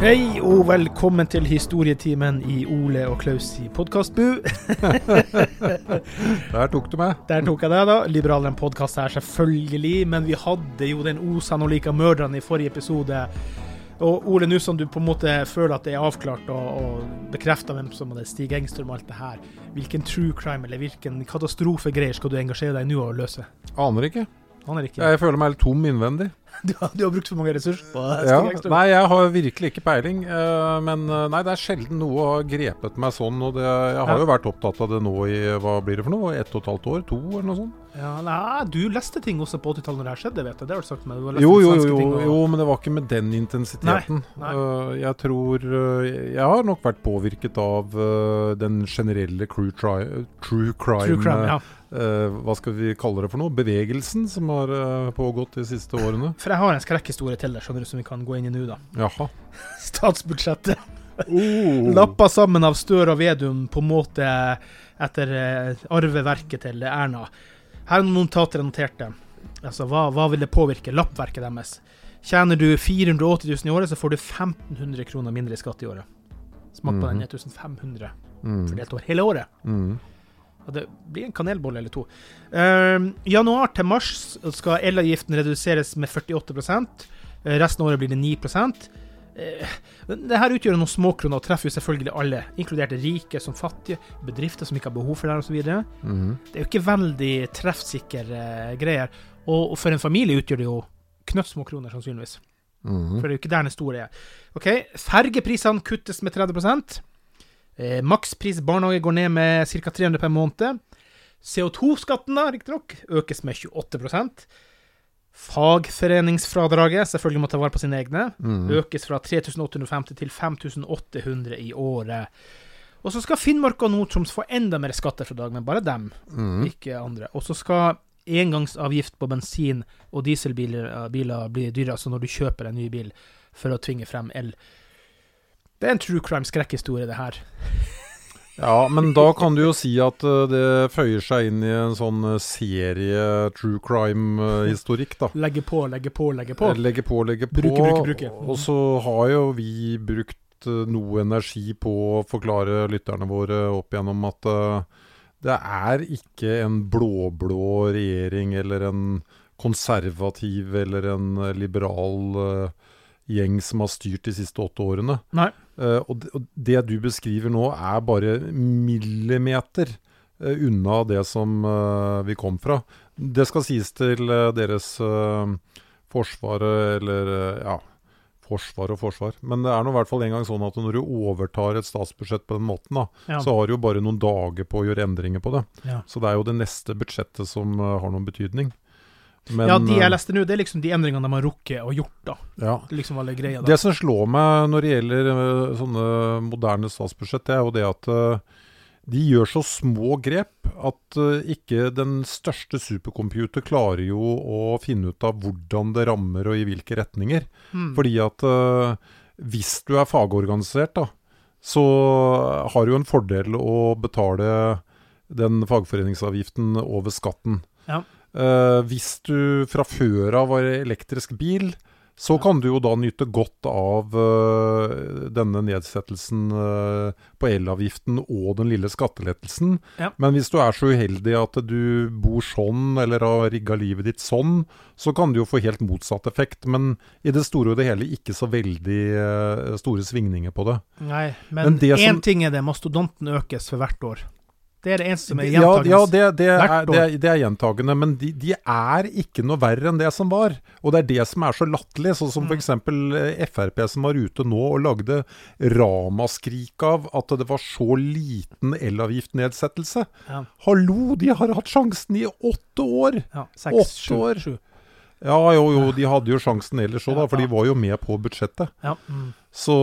Hei og velkommen til historietimen i Ole og Klaus i podkastbu. Der tok du meg. Der tok jeg det, da. Liberal en podkast her, selvfølgelig. Men vi hadde jo den osanolika morderen i forrige episode. Og Ole, nå som du på en måte føler at det er avklart og, og bekrefta hvem som er Stig Engstrøm og alt det her, hvilken true crime eller hvilken katastrofegreier skal du engasjere deg i nå og løse? Aner ikke. Han er ikke Jeg føler meg litt tom innvendig. Du, har, du har brukt for mange ressurser på Ja. Nei, jeg har virkelig ikke peiling. eh, Men eh, nei, det er sjelden noe har grepet meg sånn. Og det, jeg har Ja. jo vært opptatt av det nå i hva blir det for noe? Ett og et halvt år? To, eller noe sånt? Ja, nei, du leste ting også på 80-tallet når det her skjedde, vet jeg. Det har du sagt meg. Du Jo, jo, jo, og- jo, men det var ikke med den intensiteten. Nei, nei. Eh, Jeg tror Jeg har nok vært påvirket av den generelle true, tri true crime, True crime, ja. Hva skal vi kalle det for noe? Bevegelsen som har pågått de siste årene. For jeg har en skrekkhistorie til deg, skjønner du, som vi kan gå inn i nå, da. Jaha. Statsbudsjettet. Oh. Lappa sammen av Stør og Vedum på måte etter eh, arveverket til Erna. Her er noen notater noterte. Altså, hva, hva vil det påvirke lappverket deres? Tjener du 480 000 i året, så får du 1500 kroner mindre i skatt i året. Smak på den. 1500 Mm. fordelt over hele året. Mm. Det blir en kanelbolle eller to. Uh, januar til mars skal elavgiften reduseres med 48 uh, Resten av året blir det 9 uh, Det her utgjør noen småkroner og treffer jo selvfølgelig alle, inkludert rike som fattige, bedrifter som ikke har behov for det, osv. Det Mhm. er jo ikke veldig treffsikre eh, greier. Og, og for en familie utgjør det jo knøttsmå kroner, sannsynligvis. Mhm. For det er jo ikke der den store er. Ok, Fergeprisene kuttes med 30 eh, Makspris barnehage går ned med ca. 300 per måned. CO2-skatten, da, riktignok, økes med 28 Fagforeningsfradraget, selvfølgelig må ta vare på sine egne, mm. økes fra 3850 til 5800 i året. Og så skal Finnmark og Nord-Troms få enda mer skattefradrag, men bare dem, mm. ikke andre. Og så skal engangsavgift på bensin- og dieselbiler biler bli dyrere, altså når du kjøper en ny bil, for å tvinge frem el. Det er en true crime-skrekkhistorie, det her. Ja, men da kan du jo si at eh, det føyer seg inn i en sånn eh, serie true crime-historikk, da. Legge på, legge på, legge på. Legge på, legge på. Bruke, bruke, bruke. Og så har jo vi brukt eh, noe energi på å forklare lytterne våre opp igjennom at eh, det er ikke en blå-blå regjering eller en konservativ eller en eh, liberal eh, gjeng som har styrt de siste åtte årene. Eh, og, det, og det du beskriver nå, er bare millimeter uh, unna det som uh, vi kom fra. Det skal sies til deres forsvaret, eller ja Forsvar og forsvar. Men det er nå i hvert fall en gang sånn at når du overtar et statsbudsjett på den måten, da, Ja. så har du jo bare noen dager på å gjøre endringer på det. Ja. Så det er jo det neste budsjettet som har noen betydning. Men, ja, de eh, jeg leste nå, det er liksom de endringene de har rukket og gjort, da. ja. Det liksom alle greia da. Det som slår meg når det gjelder eh, sånne moderne statsbudsjett, det er jo det at eh, de gjør så små grep at eh, ikke den største supercomputer klarer jo å finne ut av hvordan det rammer og i hvilke retninger. Mm. Fordi at eh, hvis du er fagorganisert, da, så har du jo en fordel å betale den fagforeningsavgiften over skatten. Ja. Eh, hvis du fra før av var elektrisk bil, så kan du jo da nyte godt av uh, denne nedsettelsen uh, på elavgiften og den lille skattelettelsen. Ja. Men hvis du er så uheldig at du bor sånn, eller har rigga livet ditt sånn, så kan det jo få helt motsatt effekt. Men i det store og det hele ikke så veldig store svingninger på det. Nei, men én ting er det, mastodonten økes for hvert år. Det er det eneste som er Ja, gjentagende. ja det, det, er, det, er, det er gjentagende, men de, de er ikke noe verre enn det som var. Og det er det som er så latterlig. Sånn som Mm. f.eks. Frp som var ute nå og lagde ramaskrik av at det var så liten elavgiftnedsettelse. Ja. Hallo, de har hatt sjansen i åtte år! Ja, seks, Åtte sju, år. sju. Ja, jo, jo, de hadde jo sjansen ellers òg, da, for de var jo med på budsjettet. Ja. Mm. Så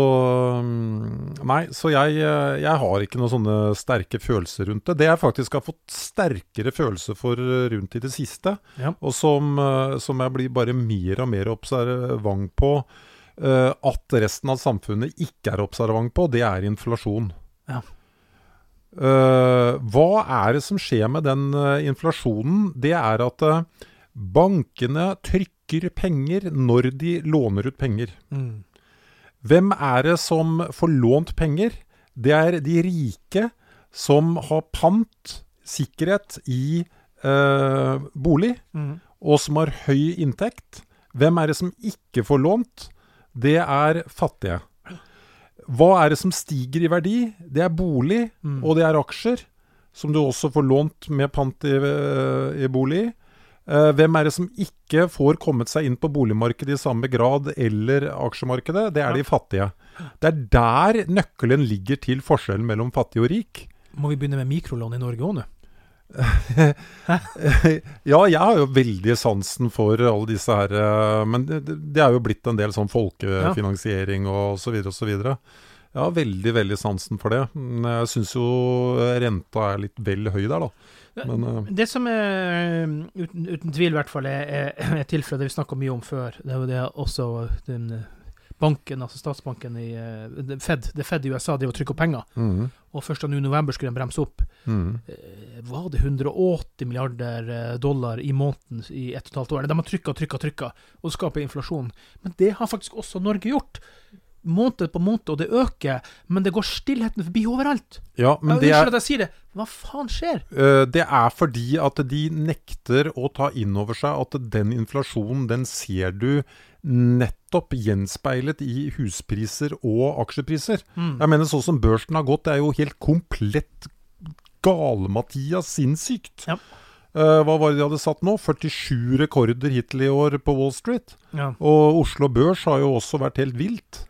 mm, Nei, så jeg, eh, jeg har ikke noen sånne sterke følelser rundt det. Det jeg faktisk har fått sterkere følelser for eh, rundt i det siste, Ja. og som, eh, som jeg blir bare mer og mer observant på, at resten av samfunnet ikke er observant på, det er inflasjon. Ja. Uh, hva er det som skjer med den uh, inflasjonen? Det er at bankene trykker penger når de låner ut penger. Mm. Hvem er det som får lånt penger? Det er de rike som har pant, sikkerhet, i eh, bolig, Mm. og som har høy inntekt. Hvem er det som ikke får lånt? Det er fattige. Hva er det som stiger i verdi? Det er bolig, Mm. og det er aksjer, som du også får lånt med pant i, eh, i bolig. Eh, hvem er det som ikke får kommet seg inn på boligmarkedet i samme grad eller aksjemarkedet? Det er de fattige. Det er der nøkkelen ligger til forskjellen mellom fattig og rik. Må vi begynne med mikrolån i Norge òg nå? ja, jeg har jo veldig sansen for alle disse her eh, Men det, er jo blitt en del sånn folkefinansiering og så videre og så videre. Jeg har veldig, veldig sansen for det. Men Jeg syns jo renta er litt vel høy der, da. Men uh, Det som er uten, uten tvil i hvert fall er, er, er tilfellet, det vi snakka mye om før, det er jo det også den eh, banken, altså statsbanken i eh, det Fed, det Fed i USA, driver og trykker penger. mhm, Og 1. november skulle den bremse opp. Mm. Eh, Var det 180 milliarder eh, dollar i måneden i ett og et halvt år? De har trykka trykka trykka, og skaper inflasjon. Men det har faktisk også Norge gjort. Måned på måned, og det øker, men det går stillheten forbi overalt. Ja, men det er, at jeg sier det, hva faen skjer? eh, det er fordi at de nekter å ta inn over seg at den inflasjonen, den ser du nettopp gjenspeilet i huspriser og aksjepriser. Mm. Jeg mener sånn som børsen har gått, det er jo helt komplett gale-Mathias sinnssykt. Ja. Eh, hva var det de hadde satt nå? 47 rekorder hittil i år på Wall Street. Ja. Og Oslo Børs har jo også vært helt vilt.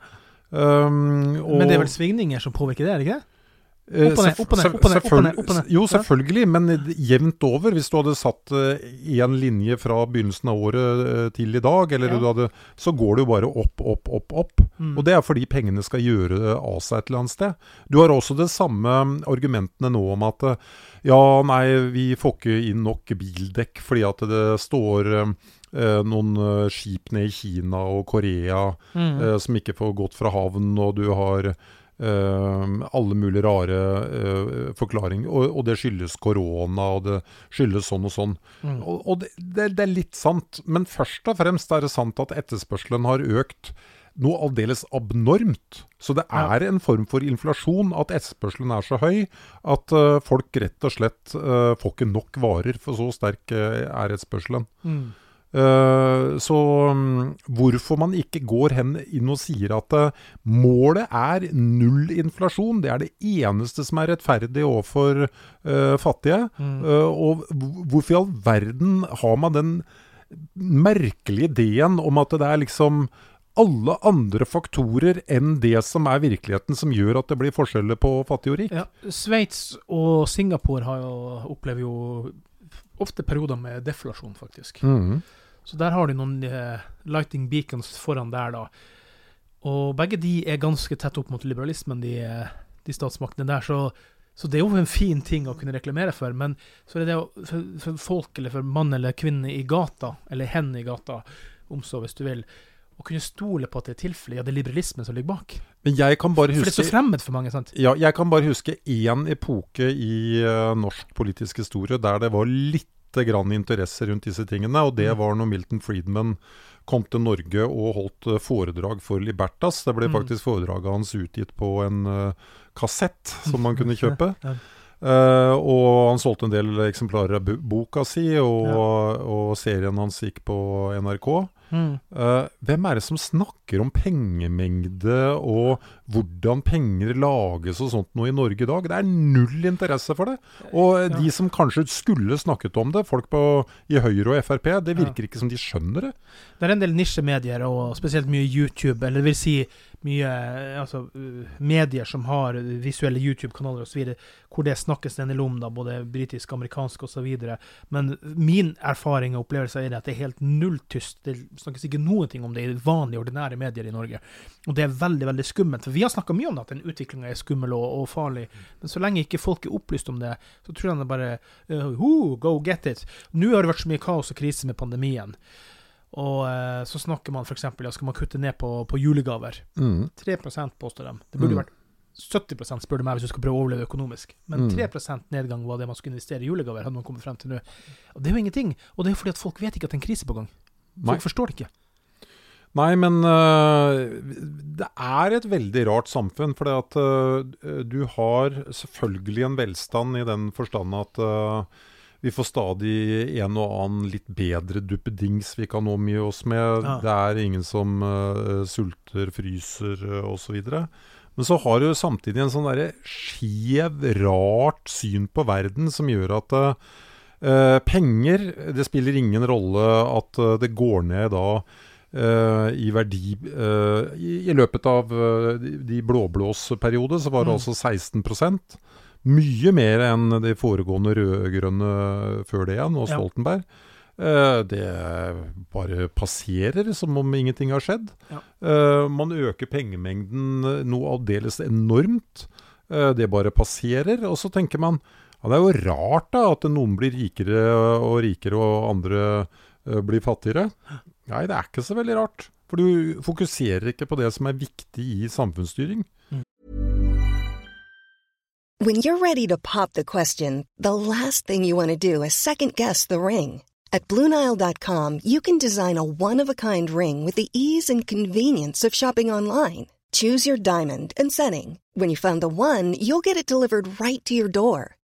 Um, og- Men det er vel svingninger som påvirker det, er det ikke det? Eh, Opp og ned, opp og ned, opp og ned, opp og ned, opp og ned. Jo, selvfølgelig, men jevnt over. Hvis du hadde satt én linje fra begynnelsen av året eh, til i dag, eller Ja. du hadde, så går det jo bare opp, opp, opp, opp. Mm. Og det er fordi pengene skal gjøre av seg et eller annet sted. Du har også det samme argumentene nå om at eh, ja, nei, vi får ikke inn nok bildekk fordi at det står eh, noen eh, skip ned i Kina og Korea Mm. eh, som ikke får gått fra havn, og du har eh, alle mulige rare eh, forklaringer. Og, og det skyldes korona, og det skyldes sånn og sånn. Mm. Og, og det, det, det er litt sant, men først og fremst er det sant at etterspørselen har økt noe aldeles abnormt. Så det er en form for inflasjon at etterspørselen er så høy at uh, folk rett og slett uh, får ikke nok varer, for så sterk uh, er etterspørselen. Mm. Eh, så mm, hvorfor man ikke går hen inn og sier at eh, målet er null inflasjon, det er det eneste som er rettferdig overfor eh, fattige. Mm. Og hvorfor i all verden har man den merkelige ideen om at det er liksom alle andre faktorer enn det som er virkeligheten som gjør at det blir forskjeller på fattig og rik? Ja, Sveits og Singapore har jo, opplever jo ofte perioder med deflasjon, faktisk. Mm. Så der har de noen uh, lighting beacons foran der, da. Og begge de er ganske tett opp mot liberalismen, de, eh, de statsmaktene der. Så, så, det er jo en fin ting å kunne reklamere for. Men så er det, det for, for, folk, eller for mann eller kvinne i gata, eller hen i gata, om så hvis du vil, å kunne stole på at det er tilfellet. Ja, det er liberalismen som ligger bak. Men jeg kan bare huske For det er så fremmed for mange, sant? Ja, jeg kan bare huske én epoke i uh, norsk politisk historie der det var litt grann interesse rundt disse tingene, og det mm. var når Milton Friedman kom til Norge og holdt eh, foredrag for Libertas. Det ble mm. faktisk foredraget hans utgitt på en uh, kassett som man kunne kjøpe. Uh, og han solgte en del eksemplarer av boka si, og, og serien hans gikk på NRK. Mm. Uh, hvem er det som snakker om pengemengde og hvordan penger lages og sånt noe i Norge i dag? Det er null interesse for det. Og ja. de som kanskje skulle snakket om det, folk på, i Høyre og Frp, det virker ja. ikke som de skjønner det. Det er en del nisjemedier, og spesielt mye YouTube, eller det vil si mye altså, medier som har visuelle YouTube-kanaler osv., hvor det snakkes en del om, da, både britisk, amerikansk osv. Men min erfaring og opplevelse er at det er helt nulltyst. Det snakkes ikke noen ting om det i vanlige, ordinære medier i Norge. Og det er veldig veldig skummelt. For vi har snakka mye om at den utviklinga er skummel og, og, farlig. Men så lenge ikke folk er opplyst om det, så tror jeg det bare uh, Go get it. Nå har det vært så mye kaos og krise med pandemien. Og uh, så snakker man f.eks. ja, skal man kutte ned på, på julegaver. Mm. 3% påstår de. Det burde mm. vært 70 spør du meg hvis du skal prøve å overleve økonomisk. Men 3 mm. nedgang var det man skulle investere i julegaver, hadde man kommet frem til nå. Og det er jo ingenting. Og det er fordi at folk vet ikke at det er en krise på gang. Folk Nei. forstår det ikke. Nei, men uh, det er et veldig rart samfunn. For uh, du har selvfølgelig en velstand i den forstand at uh, vi får stadig en og annen litt bedre duppedings vi kan omgi oss med. Ja. Det er ingen som sulter, fryser uh, osv. Men så har du samtidig en sånn derre skjev, rart syn på verden som gjør at uh, penger Det spiller ingen rolle at uh, det går ned da uh, i verdi i, i, løpet av de, de blå-blås periode så var det mm. altså 16% mye mer enn de foregående rød-grønne før det igjen, og Stoltenberg. Ja. Det bare passerer som om ingenting har skjedd. Ja. Man øker pengemengden noe aldeles enormt. Det bare passerer. Og så tenker man ja, det er jo rart da at noen blir rikere og rikere, og andre blir fattigere. Nei, det er ikke så veldig rart. For du fokuserer ikke på det som er viktig i samfunnsstyring. When you're ready to pop the question, the last thing you want to do is second guess the ring. At Bluenile.com, you can design a one of a kind ring with the ease and convenience of shopping online. Choose your diamond and setting. When you find the one, you'll get it delivered right to your door.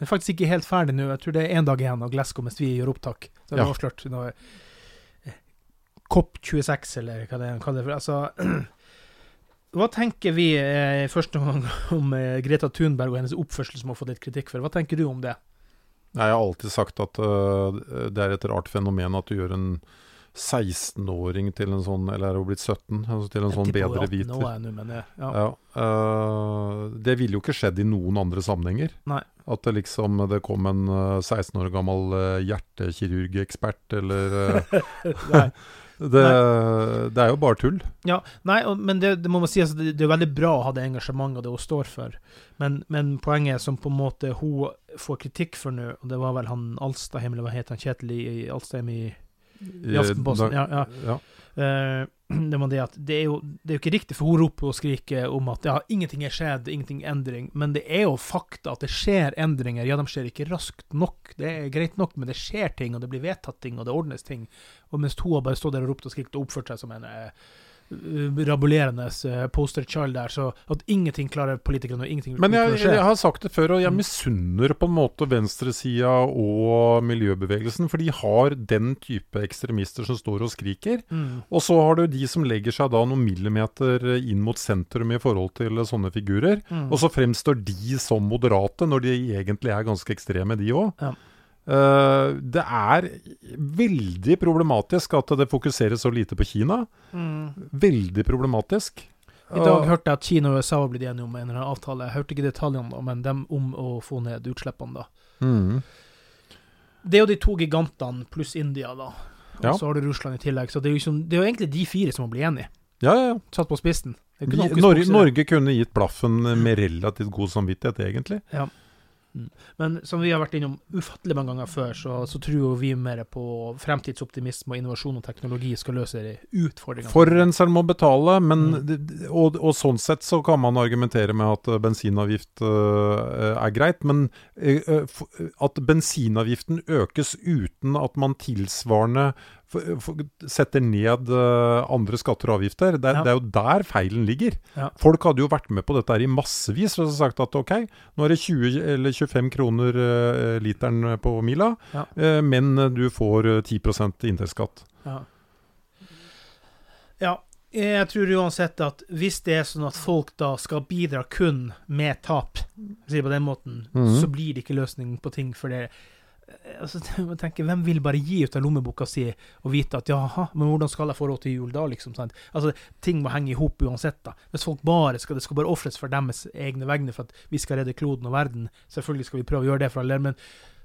Den er faktisk ikke helt ferdig nå. Jeg tror det er én dag igjen av Glasgow mens vi gjør opptak. Så er det Ja. avslørt noe eh, COP26, eller hva det er. Hva det er. Altså, hva tenker vi eh, i første omgang om eh, Greta Thunberg og hennes oppførsel som hun har fått litt kritikk for? Hva tenker du om det? Jeg har alltid sagt at uh, det er et rart fenomen at du gjør en 16-åring til en sånn Eller er hun blitt 17? Altså til en Jeg sånn bedre hun er 18 hvit nå, men, eh, ja. Ja, uh, det ville jo ikke skjedd i noen andre sammenhenger. Nei. At det liksom det kom en øh, 16 år gammel øh, hjertekirurgekspert, eller Nei. det, det er jo bare tull. Ja, nei, og, men det, det må man si, altså, det, det er veldig bra å ha det engasjementet og det hun står for, men, men poenget som på en måte hun får kritikk for nå, og det var vel han Alstadheim, eller hva heter han, Kjetil i, Alstheim i, i Aftenposten? Ja, ja. ja. Uh, det det det er, jo, det er jo ikke riktig, for hun roper og skriker om at ja, ingenting er skjedd, ingenting endring, men det er jo fakta at det skjer endringer. Ja, de skjer ikke raskt nok, det er greit nok, men det skjer ting, og det blir vedtatt ting, og det ordnes ting. Og mens hun har bare stått der og ropt og skrikt og oppført seg som en eh, rabulerende eh, poster child der, så at ingenting klarer politikerne, og ingenting Men jeg, jeg, jeg har sagt det før, og jeg Mm. misunner på en måte venstresida og miljøbevegelsen, for de har den type ekstremister som står og skriker. Mm. Og så har du de som legger seg da noen millimeter inn mot sentrum i forhold til sånne figurer. Mm. Og så fremstår de som moderate, når de egentlig er ganske ekstreme, de òg. Ja. Det er veldig problematisk at det fokuseres så lite på Kina. Mm. Veldig problematisk. I dag hørte jeg at Kina og USA var blitt enige om en eller annen avtale. Jeg hørte ikke detaljene, da, men dem om å få ned utslippene, da. Mm. Det er jo de to gigantene pluss India, da. Og Ja. så har du Russland i tillegg. Så det er, jo liksom, det er jo egentlig de fire som må bli enige. Ja, ja, ja. Satt på spissen. Norge. Norge kunne gitt blaffen med relativt god samvittighet, egentlig. Ja. Mm. Men som vi har vært innom ufattelig mange ganger før, så, så tror vi mer på fremtidsoptimisme og innovasjon og teknologi skal løse utfordringene. Forurenseren må betale, men Mm. og, og sånn sett så kan man argumentere med at eh, bensinavgift uh, er greit, men eh, at bensinavgiften økes uten at man tilsvarende f- for, setter ned uh, andre skatter og avgifter, det, Ja. det er jo der feilen ligger. Ja. Folk hadde jo vært med på dette her i massevis og sagt at ok, nå er det 20 eller 25 kroner uh, literen på mila, Ja. uh, men du får eh, 10 inntektsskatt. Ja. ja. Jeg tror uansett at hvis det er sånn at folk da skal bidra kun med tap, sier på den måten, Mhm. så blir det ikke løsning på ting for det. Eh, Altså, jeg tenker, Hvem vil bare gi ut av lommeboka si og vite at jaha, men hvordan skal jeg få råd til jul da, liksom? sant? Altså, Ting må henge i hop uansett. da. Hvis folk bare skal, Det skal bare ofres for deres egne vegne for at vi skal redde kloden og verden. Selvfølgelig skal vi prøve å gjøre det for alle, men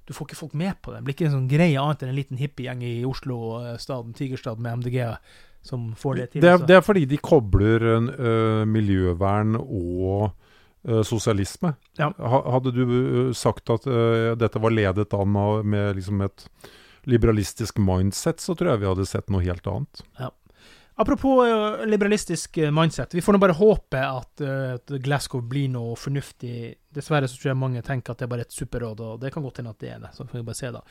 du får ikke folk med på det. Det blir ikke en sånn greie annet enn en liten hippiegjeng i Oslo-staden, Tigerstad, med MDG som får det til. Det er, det er fordi de kobler uh, miljøvern og sosialisme. Ja. Hadde du øh, sagt at uh, dette var ledet an av, med liksom et liberalistisk mindset, så tror jeg vi hadde sett noe helt annet. Apropos uh, liberalistisk eh, mindset. Vi får nå bare håpe at, uh, at Glasgow blir noe fornuftig. Dessverre så tror jeg mange tenker at det er bare et superråd, og det kan godt hende at det er det. Så får vi bare se, da.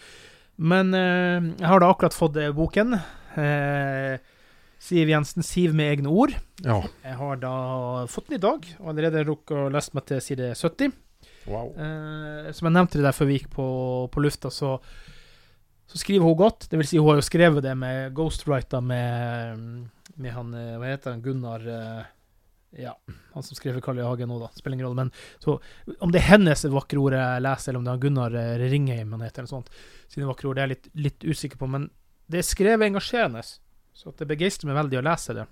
Men eh, jeg har da akkurat fått eh, boken. Eh, Siv Jensen, 'Siv med egne ord'. Ja. Jeg har da fått den i dag, og allerede rukket å lese meg til side 70. Wow. Eh, som jeg nevnte det der før vi gikk på, på lufta, så, så skriver hun godt. Det vil si, hun har jo skrevet det med ghostwriter med, med han eh, Hva heter han? Gunnar eh, Ja, han som skrev for Carl I. Hagen nå, da. Spiller ingen rolle. Men så om det er hennes vakre ord jeg leser, eller om det er Gunnar eh, Ringheim han heter, eller sånt, sine vakre ord, det er jeg litt, litt usikker på. Men det er skrevet engasjerende, så det begeistrer meg veldig å lese det.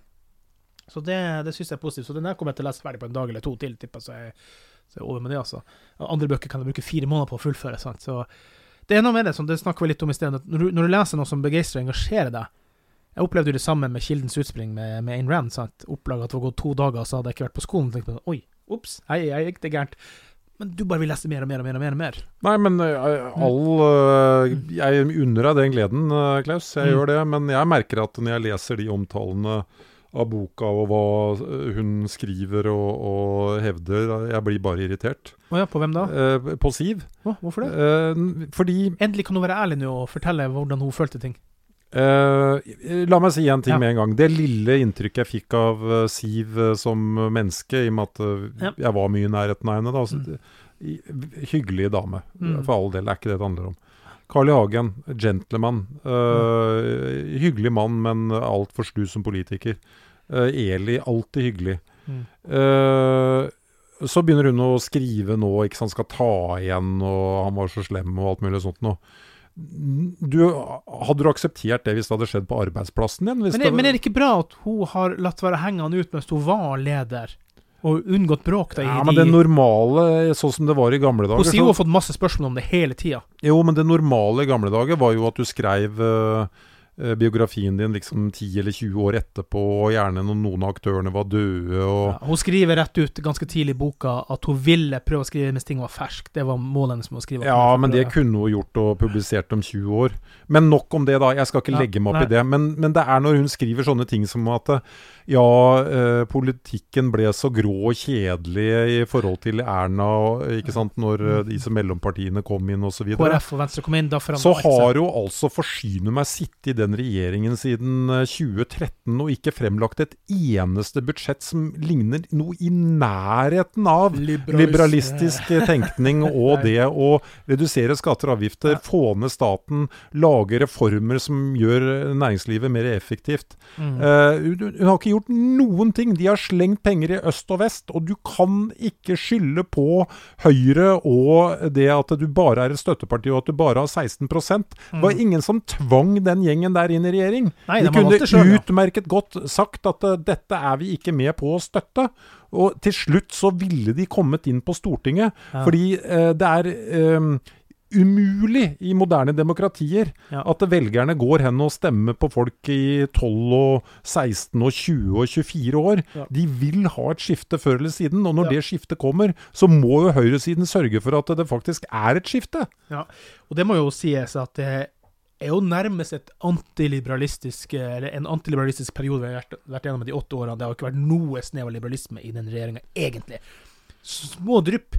Så det, det syns jeg er positivt. Så den her kommer jeg til å lese ferdig på en dag eller to til, tipper jeg. Så jeg er over med det, altså. Andre bøker kan jeg bruke fire måneder på å fullføre. sant? Så det er noe med det, som det snakker vi litt om i sted, når du, når du leser noe som begeistrer og engasjerer deg Jeg opplevde jo det samme med Kildens utspring med, med Ayn Rand. sant? Opplag at det var gått to dager, så hadde jeg ikke vært på skolen. tenkte jeg, Oi, ops, hei, jeg gikk det gærent. Men du bare vil lese mer og mer og mer. og mer, og mer. Nei, men eh, all eh, Jeg unner deg den gleden, eh, Klaus. Jeg Mm. gjør det. Men jeg merker at når jeg leser de omtalene av boka og hva hun skriver og, og hevder, jeg blir bare irritert. Å ja, på hvem da? Eh, på Siv. Å, hvorfor det? Eh, fordi Endelig kan hun være ærlig nå og fortelle hvordan hun følte ting. Eh, la meg si en ting Ja. med en gang. Det lille inntrykket jeg fikk av uh, Siv uh, som menneske, i og med at Ja. jeg var mye i nærheten av henne da, altså, Mm. Hyggelig dame, Mm. for all del. Det er ikke det det handler om. Carl I. Hagen, gentleman. Mm. Hyggelig mann, men altfor slu som politiker. Eli, alltid hyggelig. Mm. Så begynner hun å skrive nå, ikke sant, skal ta igjen, og han var så slem og alt mulig sånt noe. Du, hadde du akseptert det hvis det hadde skjedd på arbeidsplassen din? Men, er- men er det ikke bra at hun har latt være hengende ut mens hun var leder, og unngått bråk da ja, de men det normale, sånn som det var i gamle dager Hun sier hun har fått masse spørsmål om det hele tida. Jo, men det normale i gamle dager var jo at du skrev eh, eh, biografien din liksom 10 eller 20 år etterpå, og gjerne når noen av aktørene var døde og Ja, hun skriver rett ut ganske tidlig i boka at hun ville prøve å skrive mens ting var ferskt. Det var målet hennes med å skrive. Ja, men det kunne hun gjort og publisert om 20 år. Men nok om det, da. Jeg skal ikke Ja, legge meg opp nei. i det. Men, men det er når hun skriver sånne ting som at eh, ja, eh, politikken ble så grå og kjedelig i forhold til Erna, og, ikke sant, når eh, disse mellompartiene kom inn osv. KrF og Venstre kom inn, da Så har hun altså forsyne meg sitte i den regjeringen siden eh, 2013 og ikke fremlagt et eneste budsjett som ligner noe i nærheten av liberalistisk eh, tenkning og det å redusere skatter og avgifter, få ned staten, lage reformer som gjør eh, næringslivet mer effektivt. Mm. Uh, hun, hun har ikke gjort noen ting. De har slengt penger i øst og vest, og du kan ikke skylde på Høyre og det at du bare er et støtteparti og at du bare har 16 Det var ingen som tvang den gjengen der inn i regjering. Nei, de kunne selv, ja. utmerket godt sagt at uh, dette er vi ikke med på å støtte. Og til slutt så ville de kommet inn på Stortinget, Ja. fordi uh, det er um, umulig i moderne demokratier Ja. at velgerne går hen og stemmer på folk i 12 og 16 og 20 og 24 år. Ja. De vil ha et skifte før eller siden, og når Ja. det skiftet kommer, så må jo høyresiden sørge for at det faktisk er et skifte. Ja, og det må jo sies at det er jo nærmest et antiliberalistisk eller en antiliberalistisk periode vi har vært, vært gjennom de åtte årene. Det har ikke vært noe snev av liberalisme i den regjeringa, egentlig. Små drypp,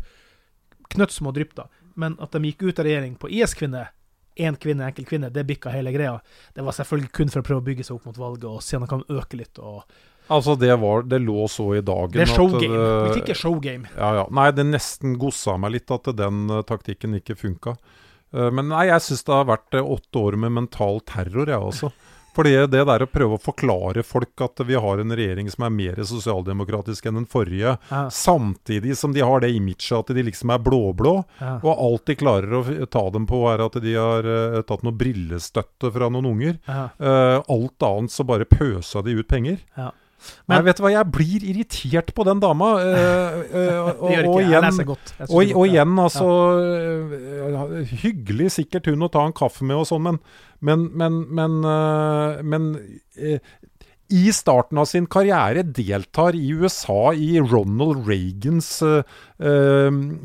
knøttsmå drypp, da. Men at de gikk ut av regjering på IS-kvinne, én kvinne, enkel kvinne, det bikka hele greia. Det var selvfølgelig kun for å prøve å bygge seg opp mot valget og se om de kan øke litt. og Altså, det, var, det lå så i dagen Det er showgame. Politikk er showgame. Ja, ja. Nei, det nesten gossa meg litt at den uh, taktikken ikke funka. Eh, men nei, jeg syns det har vært eh, åtte år med mental terror, jeg også. Fordi det der å prøve å forklare folk at vi har en regjering som er mer sosialdemokratisk enn den forrige, Ja. samtidig som de har det imaget at de liksom er blå-blå, Ja. og alt de klarer å ta dem på er at de har uh, tatt noe brillestøtte fra noen unger. Ja. Uh, alt annet så bare pøsa de ut penger. Ja. Nei, vet du hva, jeg blir irritert på den dama. Uh, uh, og, og igjen. Og, og ja. igjen, altså øh, Hyggelig sikkert hun å ta en kaffe med og sånn, men Men, men, men, men i starten av sin karriere deltar i USA i Ronald Reagans uh,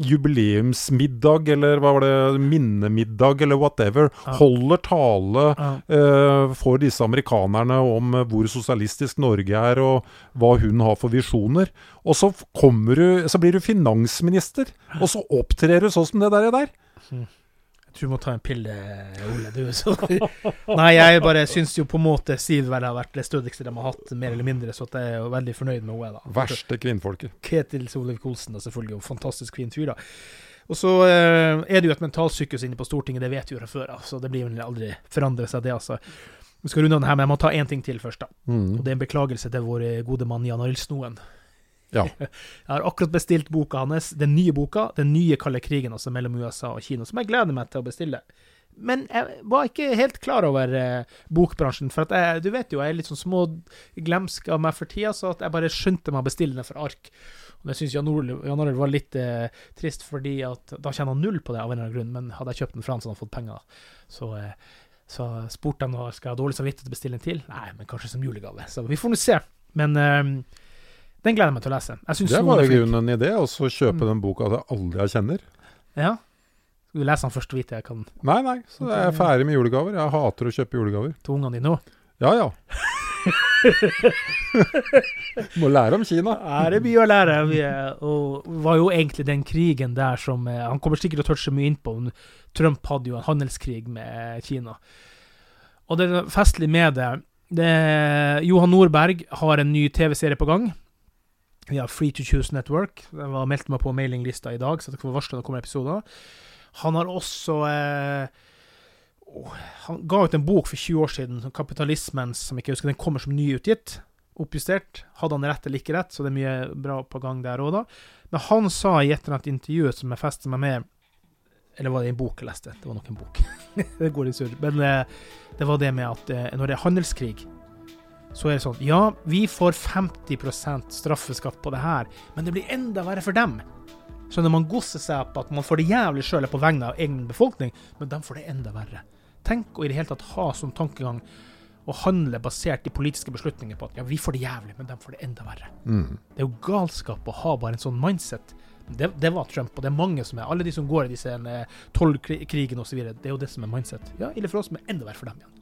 jubileumsmiddag, eller hva var det, minnemiddag, eller whatever. Holder tale Ja. øh, for disse amerikanerne om hvor sosialistisk Norge er, og hva hun har for visjoner. Og så, du, så blir du finansminister, og så opptrer du sånn som det der. der. Du må ta en pille, Ole. Du, så. Nei, jeg bare syns jo på en måte Siv vel har vært det stødigste de har hatt, mer eller mindre, så jeg er jo veldig fornøyd med henne. da. Verste kvinnfolket. Ketil Solvik-Olsen, er selvfølgelig, og fantastisk fin fyr, da. Og så eh, er det jo et mentalsykehus inne på Stortinget, det vet vi jo fra før av, så det blir vel aldri forandre seg, det, altså. Vi skal runde av den her, men jeg må ta én ting til først, da. Mm. Og det er en beklagelse til vår gode mann Jan Arild Snoen. Ja. Jeg har akkurat bestilt boka hans, den nye boka, den nye kalde krigen altså mellom USA og Kina, som jeg gleder meg til å bestille. Men jeg var ikke helt klar over eh, bokbransjen, for jeg, du vet jo, jeg er litt sånn småglemsk av meg for tida, så jeg bare skyndte meg å bestille den for ark. Og det syns Jan Arild var litt eh, trist, fordi at da tjener han null på det av en eller annen grunn, men hadde jeg kjøpt den fra han, så hadde han fått penger. Så eh, så spurte han om skal jeg ha dårlig samvittighet til å bestille en til. Nei, men kanskje som julegave. Så vi får nå se. Men eh, Den gleder jeg meg til å lese. Jeg Det var i grunnen en idé, å så kjøpe den boka til alle jeg kjenner. Ja. Skal du lese den først og vite jeg kan Nei, nei, så jeg er ferdig med julegaver. Jeg hater å kjøpe julegaver. til ungene dine òg. Ja, ja. Må lære om Kina. Ja, det mye å lære. Vi var jo egentlig den krigen der som eh, Han kommer sikkert til å touche mye innpå. Trump hadde jo en handelskrig med Kina. Og det er festlig med det, det Johan Nordberg har en ny TV-serie på gang. Vi har Free to Choose Network. Jeg var meldt meg på mailinglista i dag, så jeg får varsle når det kommer episoder. Han har også eh, Han ga ut en bok for 20 år siden, 'Kapitalismens', som jeg ikke husker, den kommer som nyutgitt. Oppjustert. Hadde han rett eller ikke rett, så det er mye bra på gang der òg, da. Men han sa i et eller annet intervju som jeg festet meg med Eller var det en bok jeg leste? Det var nok en bok. det går litt surr. Men eh, det var det med at eh, når det er handelskrig, så er det sånn Ja, vi får 50% straffeskatt på det her, men det blir enda verre for dem. Så når man gosser seg opp at man får det jævlig sjøl på vegne av egen befolkning, men de får det enda verre. Tenk å i det hele tatt ha som tankegang å handle basert i politiske beslutninger på at ja, vi får det jævlig, men de får det enda verre. Mm. Det er jo galskap å ha bare en sånn mindset. Det, det var Trump, og det er mange som er Alle de som går i disse eh, tollkrigene osv., det er jo det som er mindset. Ja, ille for oss, men enda verre for dem igjen.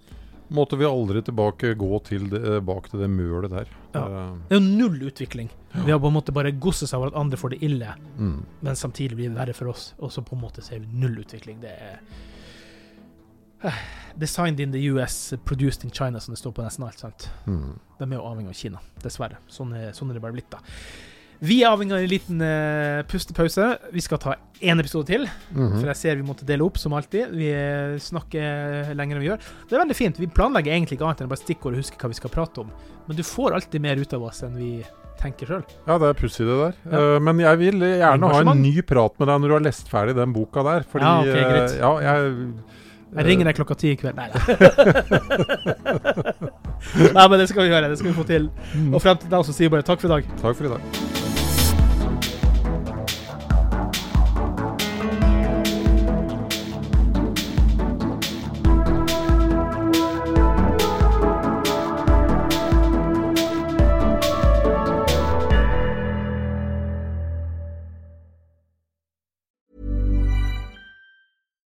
Måtte vi aldri tilbake gå til det, tilbake til det mølet der. Ja. Eh, Det er jo null utvikling. Vi har på en måte bare gosset seg over at andre får det ille, mm. men samtidig blir det verre for oss. Og så på en måte ser vi null utvikling. Det er Eh, Designed in the US, produced in China, som det står på nesten alt. sant? Mm. De er jo avhengig av Kina, dessverre. Sånn er, sånn er det bare blitt, da. Vi er avhengig av en liten uh, pustepause. Vi skal ta én episode til, Mhm. for jeg ser vi måtte dele opp, som alltid. Vi eh, snakker lenger enn vi gjør. Det er veldig fint. Vi planlegger egentlig ikke annet enn bare stikkord og huske hva vi skal prate om. Men du får alltid mer ut av oss enn vi tenker sjøl. Ja, det er pussig det der. Ja. Uh, men jeg vil gjerne ha en ny prat med deg når du har lest ferdig den boka der. Fordi Ja, okay, greit. eh, ja, jeg Jeg ringer deg klokka ti i kveld. Nei da. Nei, men det skal vi gjøre. Det skal vi få til. Og frem til da så sier bare takk for i dag. Takk for i dag.